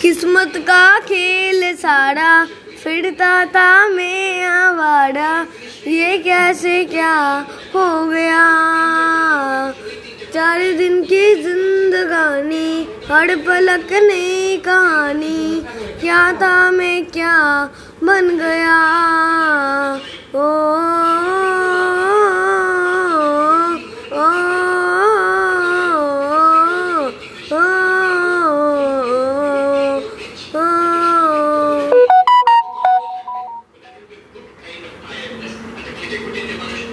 किस्मत का खेल सारा फिरता था मैं आवारा ये कैसे क्या हो गया? चार दिन की जिंदगानी, हर पलक नई कहानी। क्या था मैं क्या बन गया? escuchen, escuchen.